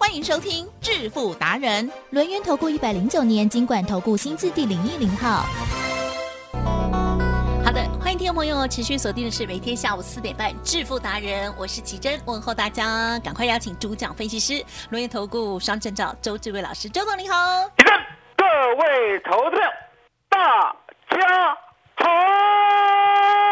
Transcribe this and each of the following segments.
欢迎收听致富达人，轮源投顾一百零九年经管投顾新字第零一零号。好的，欢迎听众朋友持续锁定的是每天下午四点半致富达人，我是奇珍，问候大家，赶快邀请主讲分析师轮源投顾双证照周志伟老师，周总你好，各位投资大家好。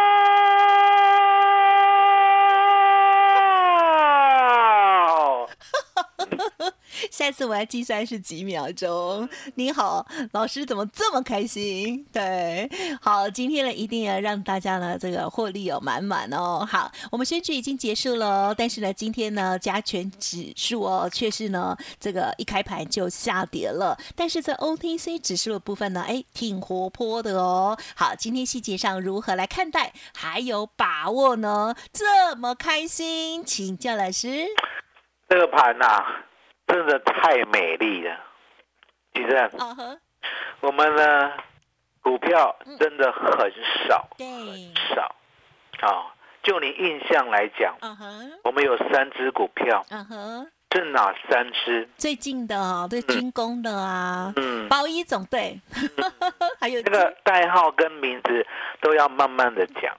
下次我要计算是几秒钟。你好，老师怎么这么开心？对，好，今天呢一定要让大家呢这个获利有满满哦。好，我们选举已经结束了，但是呢今天呢加权指数哦却是呢这个一开盘就下跌了。但是在 OTC 指数的部分呢，哎挺活泼的哦。好，今天细节上如何来看待？还有把握呢？这么开心，请教老师。这个盘呐。真的太美丽了，其实，我们呢股票真的很少，很少，啊，就你印象来讲，我们有三只股票。是哪三支？最近的哦，对军工的啊，嗯，包一总队，还有这个代号跟名字都要慢慢的讲。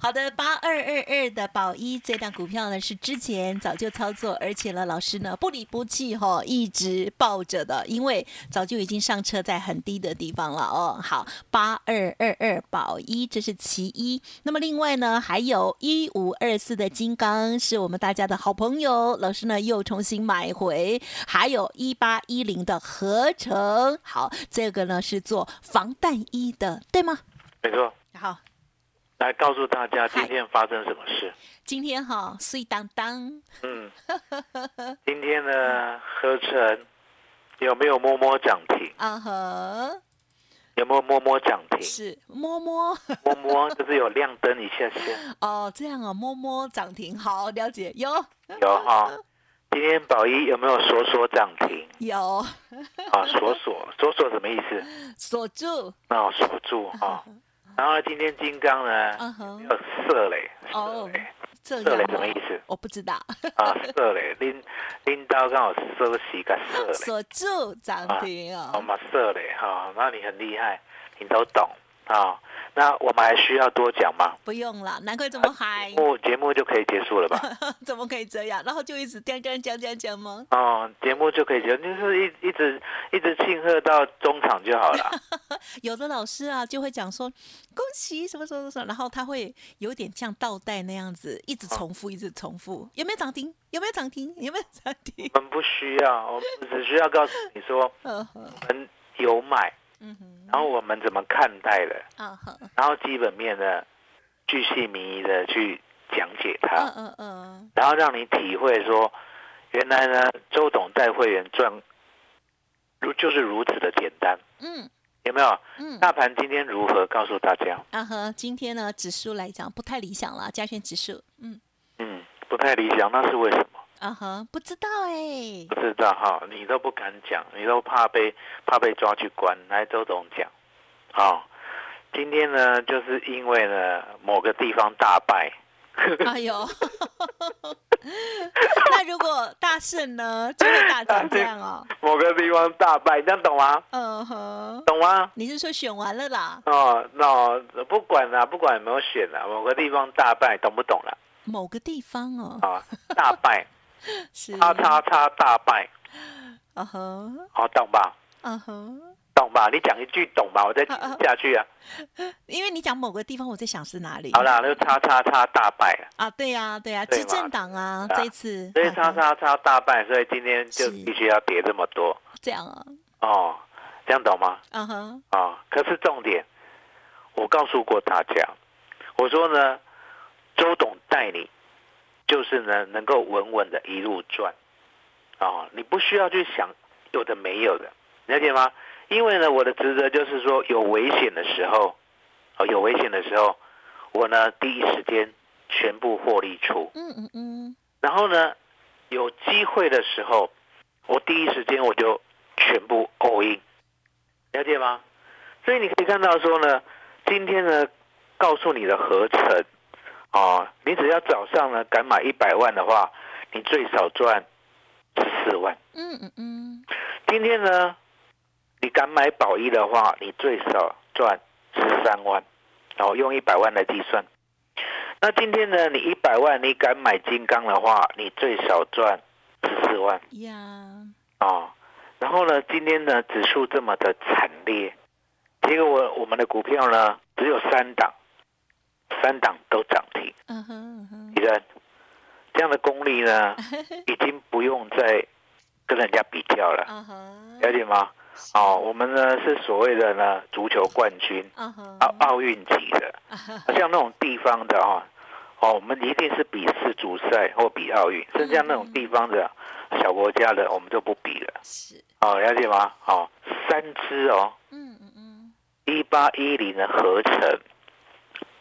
好的，八二二二的宝一这档股票呢，是之前早就操作，而且呢，老师呢不离不弃哈，一直抱着的，因为早就已经上车在很低的地方了哦。好，八二二二宝一，这是其一。那么另外呢，还有一五二四的金刚，是我们大家的好朋友，老师呢又重。新买回，还有一八一零的合成，好，这个呢是做防弹衣的，对吗？没错。好，来告诉大家今天发生什么事。今天哈，碎当当。嗯。今天呢，合成有没有摸摸涨停？啊呵。有没有摸摸涨停？是摸摸摸摸，就是有亮灯一下下。哦，这样啊，摸摸涨停，好了解，有有哈。今天宝一有没有锁锁涨停？有啊，锁锁锁锁什么意思？锁住啊，锁住啊。然后今天金刚呢，有射雷，射雷，射雷什么意思？我不知道啊，射雷拎拎刀刚好射死个射雷，锁住涨停哦。好嘛，射雷哈，那你很厉害，你都懂啊。那我们还需要多讲吗？不用了，难怪这么嗨。目节目就可以结束了吧？怎么可以这样？然后就一直讲讲讲讲讲吗？哦，节目就可以结，就是一一直一直庆贺到中场就好了。有的老师啊，就会讲说恭喜什么什么什么，然后他会有点像倒带那样子，一直重复，一直重复。有没有涨停？有没有涨停？有没有涨停？我们不需要，我们只需要告诉你说，我们有买。嗯。然后我们怎么看待的？啊然后基本面呢，巨细靡遗的去讲解它。嗯嗯嗯。然后让你体会说，原来呢，周董带会员赚，如就是如此的简单。嗯。有没有？嗯。大盘今天如何？告诉大家。啊呵，今天呢，指数来讲不太理想了，加权指数。嗯。嗯，不太理想，那是为什么？啊哈，不知道哎，不知道哈，你都不敢讲，你都怕被怕被抓去关。来，周总讲，好，今天呢，就是因为呢某个地方大败。哎呦，那如果大胜呢，就会大成这样哦。某个地方大败，这样懂吗？嗯哼，懂吗？你是说选完了啦？哦，那不管啦，不管有没有选啦，某个地方大败，懂不懂了？某个地方哦，啊，大败。叉叉叉大败，啊哈，好懂吧？啊哈，懂吧？你讲一句懂吧？我再下去啊。因为你讲某个地方，我在想是哪里。好啦，那叉叉叉大败啊！对呀，对呀，执政党啊，这一次所以叉叉叉大败，所以今天就必须要跌这么多。这样啊？哦，这样懂吗？嗯哼。啊，可是重点，我告诉过大家，我说呢，周董带你。就是呢，能够稳稳的一路赚，啊，你不需要去想有的没有的，了解吗？因为呢，我的职责就是说，有危险的时候，哦，有危险的时候，我呢第一时间全部获利出。嗯嗯嗯。然后呢，有机会的时候，我第一时间我就全部 all in，了解吗？所以你可以看到说呢，今天呢，告诉你的合成，哦，你只要早上呢敢买一百万的话，你最少赚十四万。嗯嗯嗯。今天呢？你敢买宝一的话，你最少赚十三万，然后用一百万来计算。那今天呢，你一百万，你敢买金刚的话，你最少赚十四万。呀，哦，然后呢，今天呢，指数这么的惨烈，结果我我们的股票呢，只有三档，三档都涨停。嗯哼，你看这样的功力呢，已经不用再跟人家比较了。嗯，了解吗？哦，我们呢是所谓的呢足球冠军，奥奥运级的，像那种地方的哦，哦，我们一定是比世足赛或比奥运，甚至像那种地方的小国家的，我们就不比了。是，哦，了解吗？哦，三支哦，嗯嗯嗯，一八一零的合成，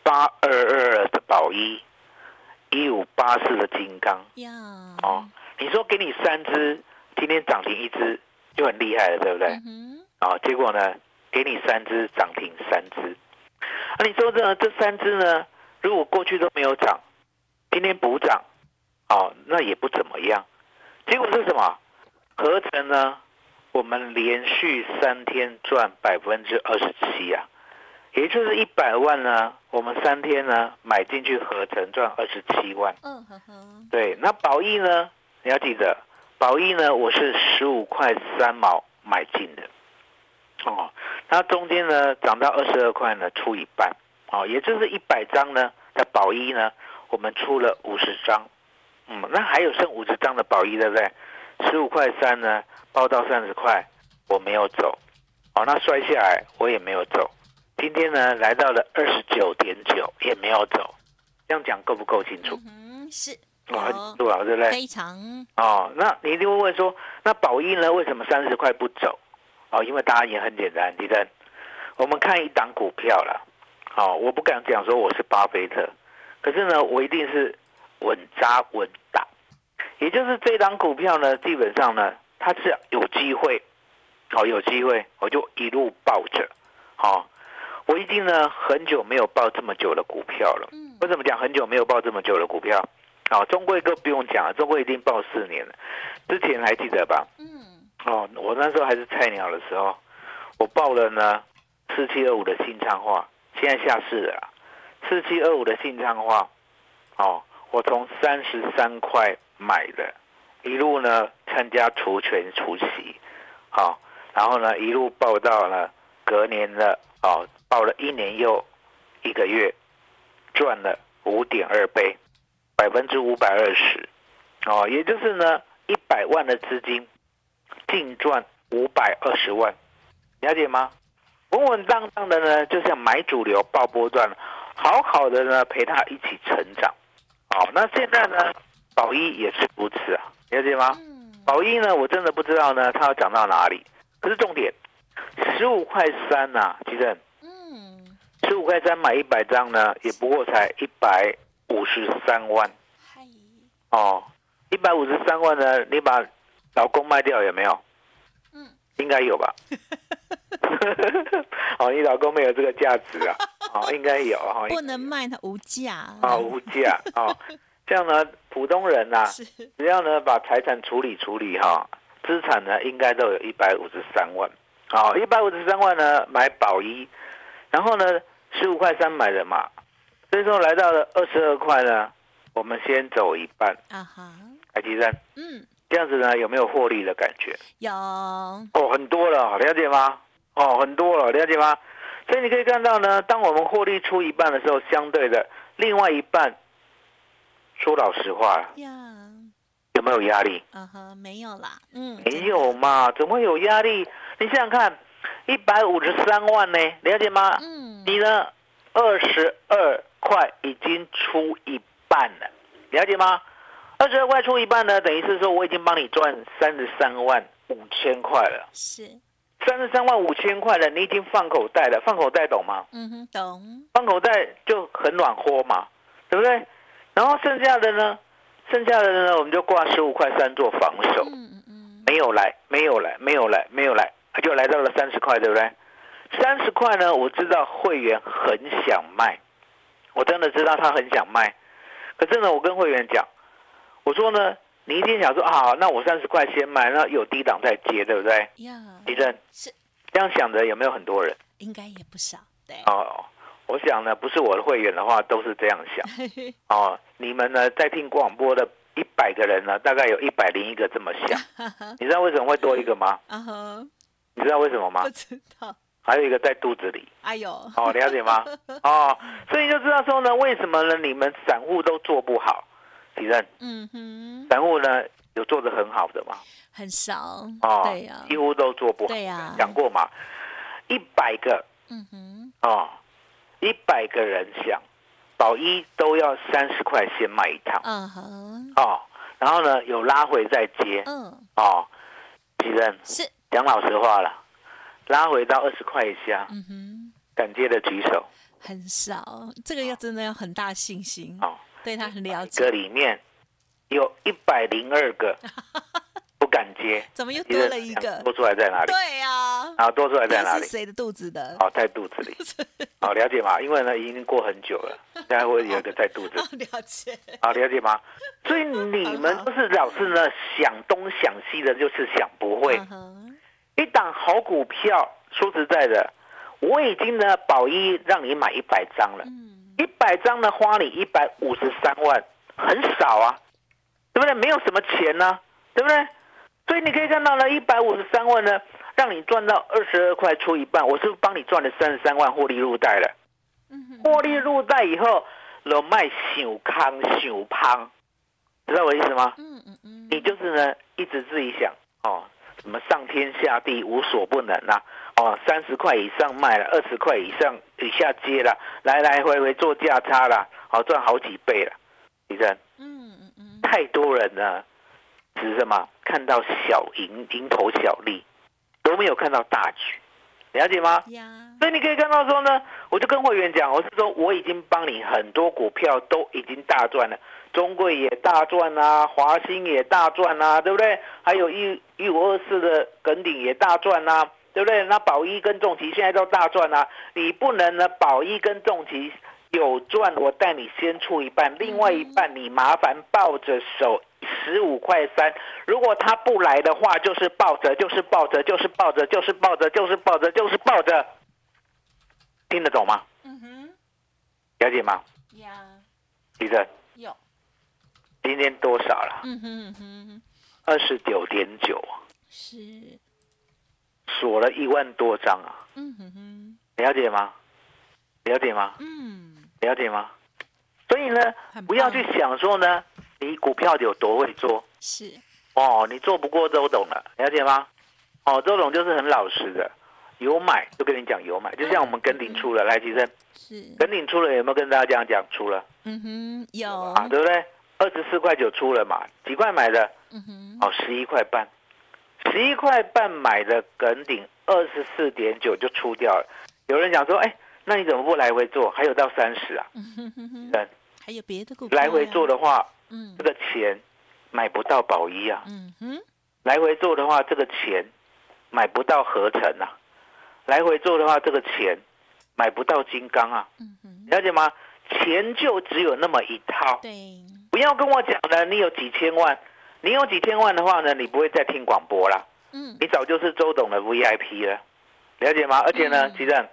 八二二的宝一，一五八四的金刚，呀，哦，你说给你三只，今天涨停一只。就很厉害了，对不对？啊，结果呢，给你三只涨停三只，那你说这这三只呢？如果过去都没有涨，今天补涨，哦，那也不怎么样。结果是什么？合成呢？我们连续三天赚百分之二十七啊，也就是一百万呢，我们三天呢买进去合成赚二十七万。嗯哼哼。对，那宝益呢？你要记得。宝一呢，我是十五块三毛买进的，哦，那中间呢涨到二十二块呢，出一半，哦，也就是一百张呢的宝一呢，我们出了五十张，嗯，那还有剩五十张的宝一，对不对？十五块三呢，报到三十块，我没有走，哦，那摔下来我也没有走，今天呢来到了二十九点九，也没有走，这样讲够不够清楚？嗯，是。哦，对吧？对不对？非常哦，那你一定会问说，那宝一呢？为什么三十块不走？哦，因为答案也很简单，李登。我们看一档股票了，哦，我不敢讲说我是巴菲特，可是呢，我一定是稳扎稳打。也就是这档股票呢，基本上呢，它是有机会，哦，有机会，我就一路抱着。好，我已经呢很久没有抱这么久的股票了。我怎么讲很久没有抱这么久的股票？哦，中贵哥不用讲了，中国已经报四年了。之前还记得吧？嗯。哦，我那时候还是菜鸟的时候，我报了呢四七二五的新昌化，现在下市了。四七二五的新昌化，哦，我从三十三块买的，一路呢参加除权除息，好，然后呢一路报到了隔年的，哦，报了一年又一个月，赚了五点二倍。百分之五百二十，哦，也就是呢，一百万的资金净赚五百二十万，了解吗？稳稳当当的呢，就像买主流爆波段，好好的呢陪他一起成长。哦，那现在呢，宝一也是如此啊，了解吗？宝一呢，我真的不知道呢，它要涨到哪里。可是重点，十五块三呐，其实，嗯，十五块三买一百张呢，也不过才一百。五十三万，哦，一百五十三万呢？你把老公卖掉有没有？嗯，应该有吧。哦，你老公没有这个价值啊？哦，应该有哈。不能卖，它无价。啊，无价哦。这样呢，普通人呐，只要呢把财产处理处理哈，资产呢应该都有一百五十三万。好，一百五十三万呢买宝一，然后呢十五块三买的嘛。所以说来到了二十二块呢，我们先走一半啊哈，海基山，嗯，这样子呢有没有获利的感觉？有哦，很多了，了解吗？哦，很多了，了解吗？所以你可以看到呢，当我们获利出一半的时候，相对的另外一半，说老实话，呀，有没有压力？啊哈，没有啦，嗯，没有嘛，怎么会有压力？你想想看，一百五十三万呢，了解吗？嗯，你呢，二十二。块已经出一半了，了解吗？二十二块出一半呢，等于是说我已经帮你赚三十三万五千块了。是，三十三万五千块了，你已经放口袋了，放口袋懂吗？嗯哼，懂。放口袋就很暖和嘛，对不对？然后剩下的呢，剩下的呢，我们就挂十五块三做防守。嗯嗯嗯。没有来，没有来，没有来，没有来，就来到了三十块，对不对？三十块呢，我知道会员很想卖，我真的知道他很想卖。可是呢，我跟会员讲，我说呢。你一定想说啊，那我三十块先买，那有低档再接，对不对？呀，李正是这样想的，有没有很多人？应该也不少，对。哦，我想呢，不是我的会员的话，都是这样想。哦，你们呢，在听广播的一百个人呢，大概有一百零一个这么想。你知道为什么会多一个吗？你知道为什么吗？不知道。还有一个在肚子里。哎呦，哦，了解吗？哦，所以就知道说呢，为什么呢？你们散户都做不好。提任，嗯哼，散户呢有做的很好的吗？很少哦，对呀，几乎都做不好。对呀，讲过嘛，一百个，嗯哼，哦，一百个人想保一都要三十块先卖一趟，嗯哼，哦，然后呢有拉回再接，嗯，哦，提任是讲老实话了，拉回到二十块以下，嗯哼，敢接的举手，很少，这个要真的要很大信心哦。对他很了解。这里面有一百零二个 不敢接，怎么又多了一个？多出来在哪里？对呀，啊，多出来在哪里？是谁的肚子的？哦，在肚子里。好，了解吗？因为呢，已经过很久了，现在会有一个在肚子。了解。好，了解吗？所以你们都是老是呢想东想西的，就是想不会。一档好股票，说实在的，我已经呢保一让你买一百张了。一百张呢，花你一百五十三万，很少啊，对不对？没有什么钱呢，对不对？所以你可以看到呢，一百五十三万呢，让你赚到二十二块出一半，我是不是帮你赚了三十三万获利入袋了？获利入袋以后，老卖小康小胖，知道我意思吗？嗯嗯嗯，你就是呢，一直自己想哦，什么上天下地无所不能啊。哦，三十块以上卖了，二十块以上以下接了，来来回回做价差了，好赚好几倍了，李正。嗯嗯嗯。太多人呢，只是什么看到小赢蝇头小利，都没有看到大局，了解吗？所以你可以看到说呢，我就跟会员讲，我是说我已经帮你很多股票都已经大赚了，中贵也大赚啊，华兴也大赚啊，对不对？还有一一五二四的耿鼎也大赚啊。对不对？那宝一跟重旗现在都大赚啊！你不能呢，宝一跟重旗有赚，我带你先出一半，另外一半你麻烦抱着手十五块三。如果他不来的话，就是抱着，就是抱着，就是抱着，就是抱着，就是抱着，就是抱着。听得懂吗？嗯哼。了解吗？呀。李正。有。今天多少了？嗯哼哼。二十九点九。是。锁了一万多张啊，嗯哼哼，了解吗？了解吗？嗯，了解吗？所以呢，不要去想说呢，你股票有多会做，是哦，你做不过周董了，了解吗？哦，周董就是很老实的，有买就跟你讲有买，就像我们跟顶出了，来，其生是跟顶出了，有没有跟大家这样讲出了？嗯哼，有啊，对不对？二十四块九出了嘛，几块买的？嗯哼，哦，十一块半。十一块半买的梗顶，二十四点九就出掉了。有人讲说：“哎，那你怎么不来回做？还有到三十啊？”嗯哼哼哼，还有别的股来回做的话，嗯，这个钱买不到宝一啊。嗯哼，来回做的话，这个钱买不到合成啊。来回做的话，这个钱买不到金刚啊。嗯哼，了解吗？钱就只有那么一套。对，不要跟我讲呢，你有几千万。你有几千万的话呢？你不会再听广播了。嗯，你早就是周董的 VIP 了，了解吗？而且呢，其正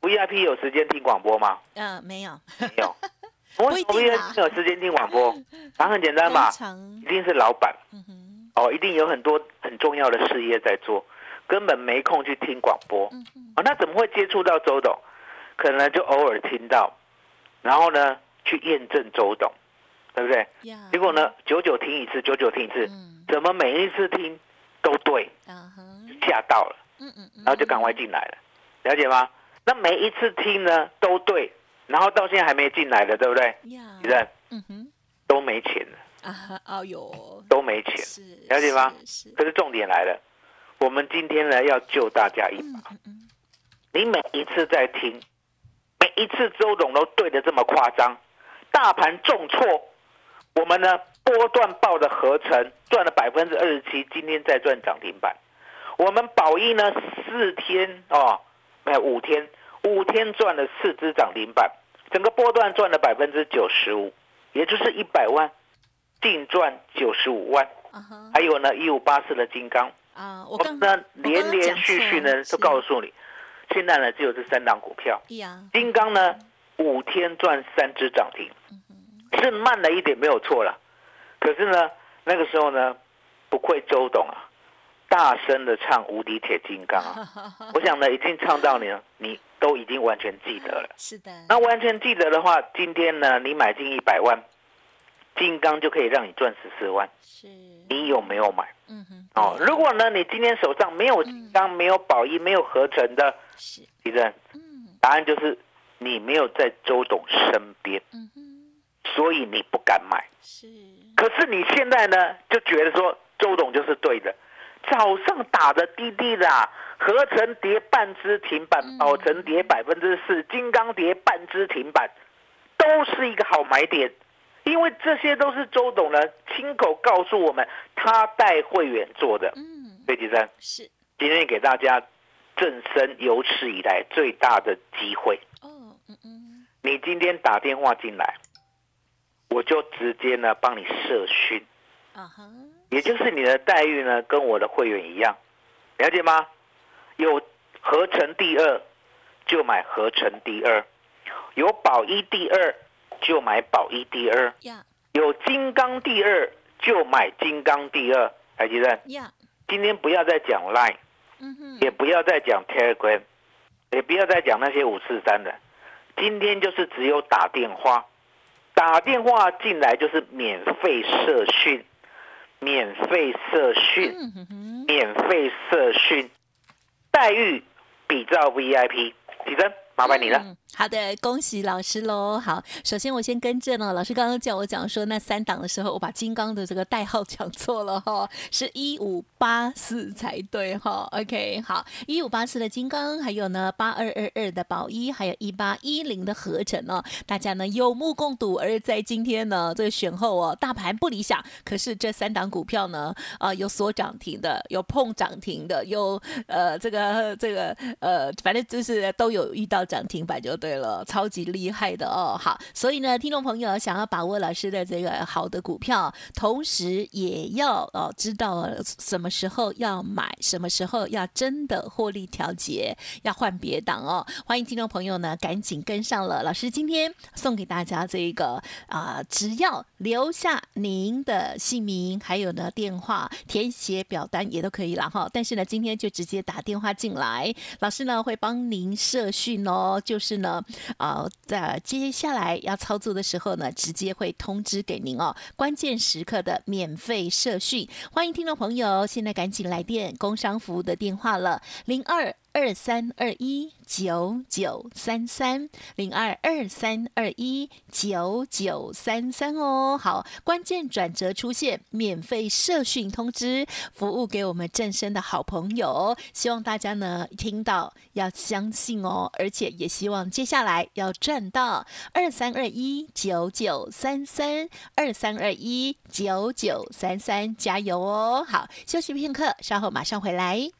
，VIP 有时间听广播吗？嗯，没有，没有。我 VIP 有时间听广播，答案很简单嘛，一定是老板。哦，一定有很多很重要的事业在做，根本没空去听广播。哦，那怎么会接触到周董？可能就偶尔听到，然后呢，去验证周董。对不对？结果呢？久久听一次，久久听一次，怎么每一次听都对？吓到了，然后就赶快进来了，了解吗？那每一次听呢都对，然后到现在还没进来的，对不对？你认？嗯哼，都没钱了啊！哦哟，都没钱，了解吗？可是重点来了，我们今天呢要救大家一把。你每一次在听，每一次周董都对的这么夸张，大盘重挫，我们呢波段报的合成赚了百分之二十七，今天再赚涨停板。我们宝一呢四天哦，没有五天，五天赚了四只涨停板，整个波段赚了百分之九十五，也就是一百万，净赚九十五万。还有呢，一五八四的金刚。啊，我们呢连连续续呢都告诉你，现在呢只有这三档股票。金刚呢五天赚三只涨停，是慢了一点没有错了，可是呢那个时候呢不愧周董啊，大声的唱无敌铁金刚啊，我想呢已经唱到你了，你都已经完全记得了。是的，那完全记得的话，今天呢你买进一百万。金刚就可以让你赚十四万，是，你有没有买？嗯哼，哦，如果呢，你今天手上没有金刚、没有宝一、没有合成的，是，李正，嗯，答案就是你没有在周董身边，嗯哼，所以你不敢买，是。可是你现在呢，就觉得说周董就是对的，早上打的滴滴的，合成跌半只停板，宝成跌百分之四，金刚跌半只停板，都是一个好买点。因为这些都是周董呢亲口告诉我们，他带会员做的。嗯，飞机生是今天给大家正身有史以来最大的机会。哦，嗯嗯，你今天打电话进来，我就直接呢帮你设训。啊哈，也就是你的待遇呢跟我的会员一样，了解吗？有合成第二就买合成第二，有保一第二。就买宝一第二，有金刚第二就买金刚第二，还记得？今天不要再讲 Line，也不要再讲 Telegram，也不要再讲那些五四三的，今天就是只有打电话，打电话进来就是免费社训，免费社训，免费社训，待遇比照 VIP，提升。麻烦你了。好的，恭喜老师喽。好，首先我先更正了，老师刚刚叫我讲说那三档的时候，我把金刚的这个代号讲错了哈，是一五八四才对哈。OK，好，一五八四的金刚，还有呢八二二二的宝一，还有一八一零的合成哦，大家呢有目共睹。而在今天呢，这个选后哦，大盘不理想，可是这三档股票呢，啊，有锁涨停的，有碰涨停的，有呃这个这个呃，反正就是都有遇到。涨停板就对了，超级厉害的哦。好，所以呢，听众朋友想要把握老师的这个好的股票，同时也要哦知道什么时候要买，什么时候要真的获利调节，要换别档哦。欢迎听众朋友呢，赶紧跟上了。老师今天送给大家这个啊，只要留下您的姓名，还有呢电话，填写表单也都可以了哈。但是呢，今天就直接打电话进来，老师呢会帮您设讯哦。哦，就是呢，啊，在接下来要操作的时候呢，直接会通知给您哦。关键时刻的免费社训，欢迎听众朋友，现在赶紧来电工商服务的电话了，零二。二三二一九九三三零二二三二一九九三三哦，好，关键转折出现，免费社训通知，服务给我们正身的好朋友，希望大家呢听到要相信哦，而且也希望接下来要赚到二三二一九九三三二三二一九九三三，加油哦！好，休息片刻，稍后马上回来。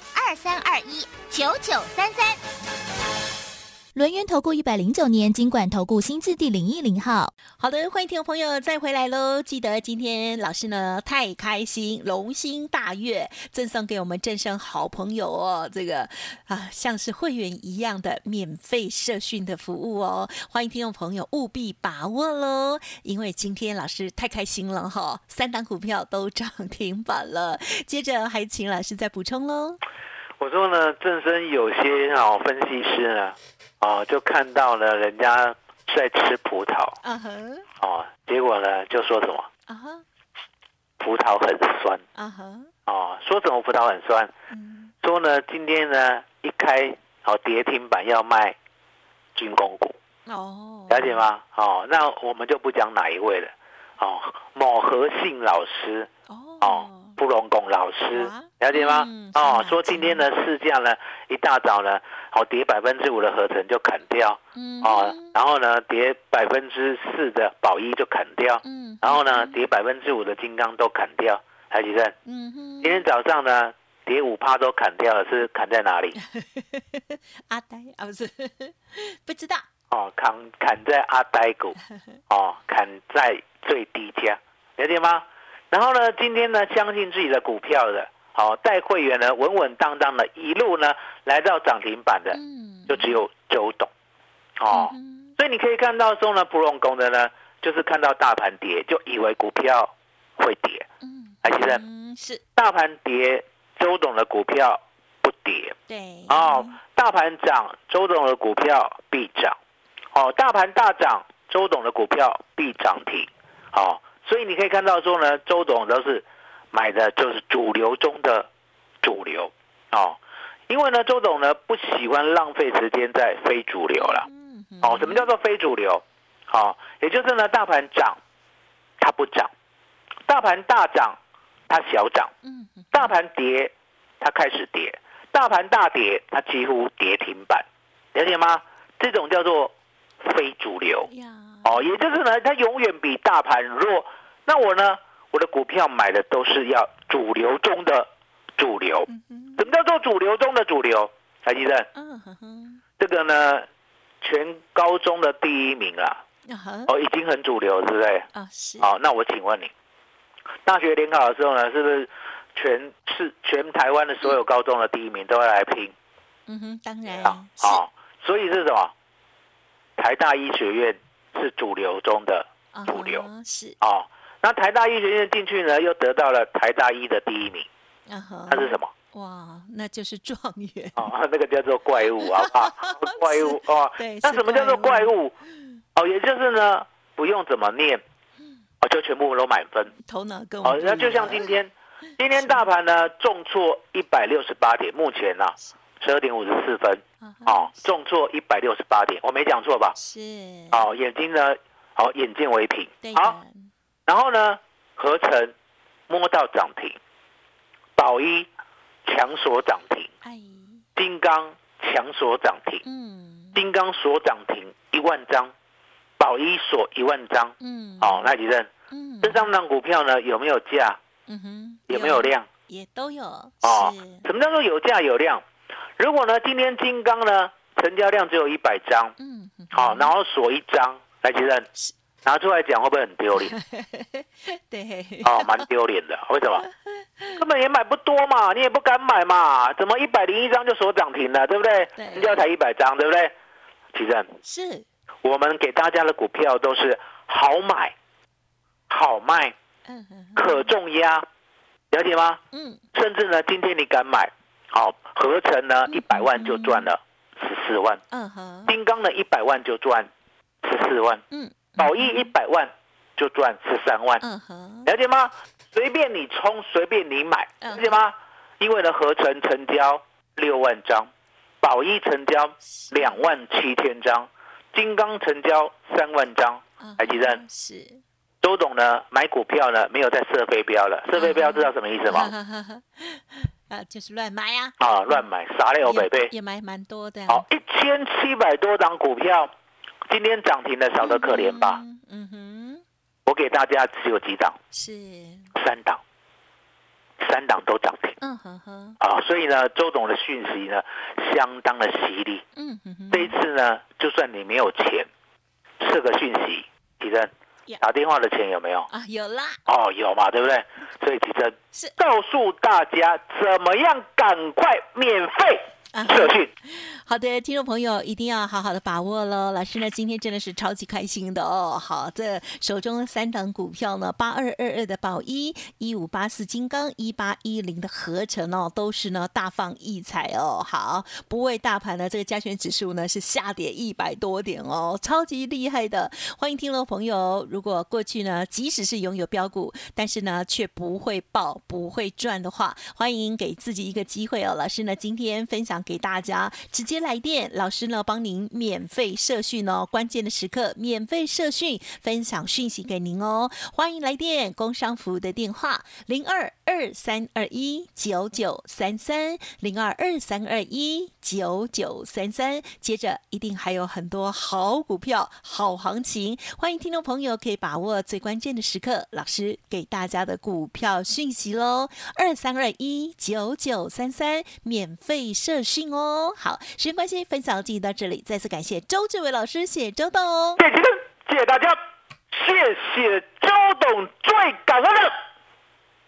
二三二一九九三三。轮源投顾一百零九年金管投顾新字第零一零号，好的，欢迎听众朋友再回来喽！记得今天老师呢太开心，龙心大悦，赠送给我们正生好朋友哦，这个啊像是会员一样的免费社训的服务哦，欢迎听众朋友务必把握喽！因为今天老师太开心了哈，三档股票都涨停板了，接着还请老师再补充喽。我说呢，正生有些哦分析师呢。哦，就看到了人家在吃葡萄，嗯哼，哦，结果呢就说什么，啊哈，葡萄很酸，啊哼，哦，说什么葡萄很酸，嗯，说呢今天呢一开哦跌停板要卖军工股，哦，了解吗？哦，那我们就不讲哪一位了，哦，某和信老师，哦。布隆拱老师，了解吗？哦，说今天的市价呢，一大早呢，好跌百分之五的合成就砍掉，哦，然后呢跌百分之四的宝一就砍掉，然后呢跌百分之五的金刚都砍掉，海吉生，今天早上呢跌五趴都砍掉了，是砍在哪里？阿呆啊，不是，不知道。哦，砍砍在阿呆股，哦，砍在最低价，了解吗？然后呢，今天呢，相信自己的股票的，好带会员呢，稳稳当当的一路呢，来到涨停板的，就只有周董，哦，所以你可以看到说呢，不用功的呢，就是看到大盘跌，就以为股票会跌，嗯，还记得？是。大盘跌，周董的股票不跌，对，哦，大盘涨，周董的股票必涨，哦，大盘大涨，周董的股票必涨停，哦。所以你可以看到说呢，周董都是买的就是主流中的主流哦，因为呢，周董呢不喜欢浪费时间在非主流了。哦，什么叫做非主流？哦，也就是呢，大盘涨它不涨，大盘大涨它小涨，大盘跌它开始跌，大盘大跌它几乎跌停板，了解吗？这种叫做非主流。哦，也就是呢，它永远比大盘弱。那我呢？我的股票买的都是要主流中的主流。什么叫做主流中的主流？台积电。这个呢，全高中的第一名啦。哦，已经很主流，是不对？啊，是。好，那我请问你，大学联考的时候呢，是不是全是全台湾的所有高中的第一名都要来拼？嗯哼，当然。好，所以是什么？台大医学院是主流中的主流。是。哦。那台大医学院进去呢，又得到了台大医的第一名，那是什么？哇，那就是状元哦，那个叫做怪物啊，怪物哦。那什么叫做怪物？哦，也就是呢，不用怎么念，哦，就全部都满分，头脑跟哦。那就像今天，今天大盘呢重挫一百六十八点，目前呢十二点五十四分，哦，重挫一百六十八点，我没讲错吧？是。哦，眼睛呢，好，眼见为凭，好。然后呢，合成摸到涨停，宝一强锁涨停，金刚强锁涨停，嗯，金刚锁涨停一万张，宝一锁一万张，嗯，好，那几阵，嗯，这三档股票呢有没有价？嗯哼，有没有量？也都有。哦，什么叫做有价有量？如果呢今天金刚呢成交量只有一百张，嗯，好，然后锁一张，来几阵？拿出来讲会不会很丢脸？对，哦，蛮丢脸的。为什么？根本也买不多嘛，你也不敢买嘛。怎么一百零一张就锁涨停了，对不对？人家才一百张，对不对？其实是我们给大家的股票都是好买、好卖、可重压，了解吗？嗯。甚至呢，今天你敢买，好合成呢一百万就赚了十四万。嗯哼。金刚呢一百万就赚十四万。嗯。保益一百万就赚十三万，了解吗？随便你冲，随便你买，了解吗？因为呢，合成成交六万张，保益成交两万七千张，金刚成交三万张，还记得？是周董呢？买股票呢，没有在设飞镖了。设飞镖知道什么意思吗？啊，就是乱买呀！啊，乱买，傻了北北也买蛮多的。好，一千七百多张股票。今天涨停的少得可怜吧？嗯哼，我给大家只有几档，是三档，三档都涨停。嗯哼哼。啊，所以呢，周董的讯息呢，相当的犀利。嗯哼哼。这一次呢，就算你没有钱，设个讯息，提珍。打电话的钱有没有啊？有啦。哦，有嘛，对不对？所以提珍是告诉大家怎么样赶快免费。社训，好的，听众朋友一定要好好的把握喽。老师呢，今天真的是超级开心的哦。好，这手中三档股票呢，八二二二的宝一，一五八四金刚，一八一零的合成哦，都是呢大放异彩哦。好，不为大盘呢这个加权指数呢是下跌一百多点哦，超级厉害的。欢迎听众朋友，如果过去呢，即使是拥有标股，但是呢却不会爆、不会赚的话，欢迎给自己一个机会哦。老师呢，今天分享。给大家直接来电，老师呢帮您免费设讯哦，关键的时刻免费设讯，分享讯息给您哦，欢迎来电，工商服务的电话零二二三二一九九三三零二二三二一九九三三，接着一定还有很多好股票、好行情，欢迎听众朋友可以把握最关键的时刻，老师给大家的股票讯息喽，二三二一九九三三免费设。讯哦，好，时间关系，分享就到这里。再次感谢周志伟老师，谢周董，谢谢谢谢大家，谢谢周董，最感恩的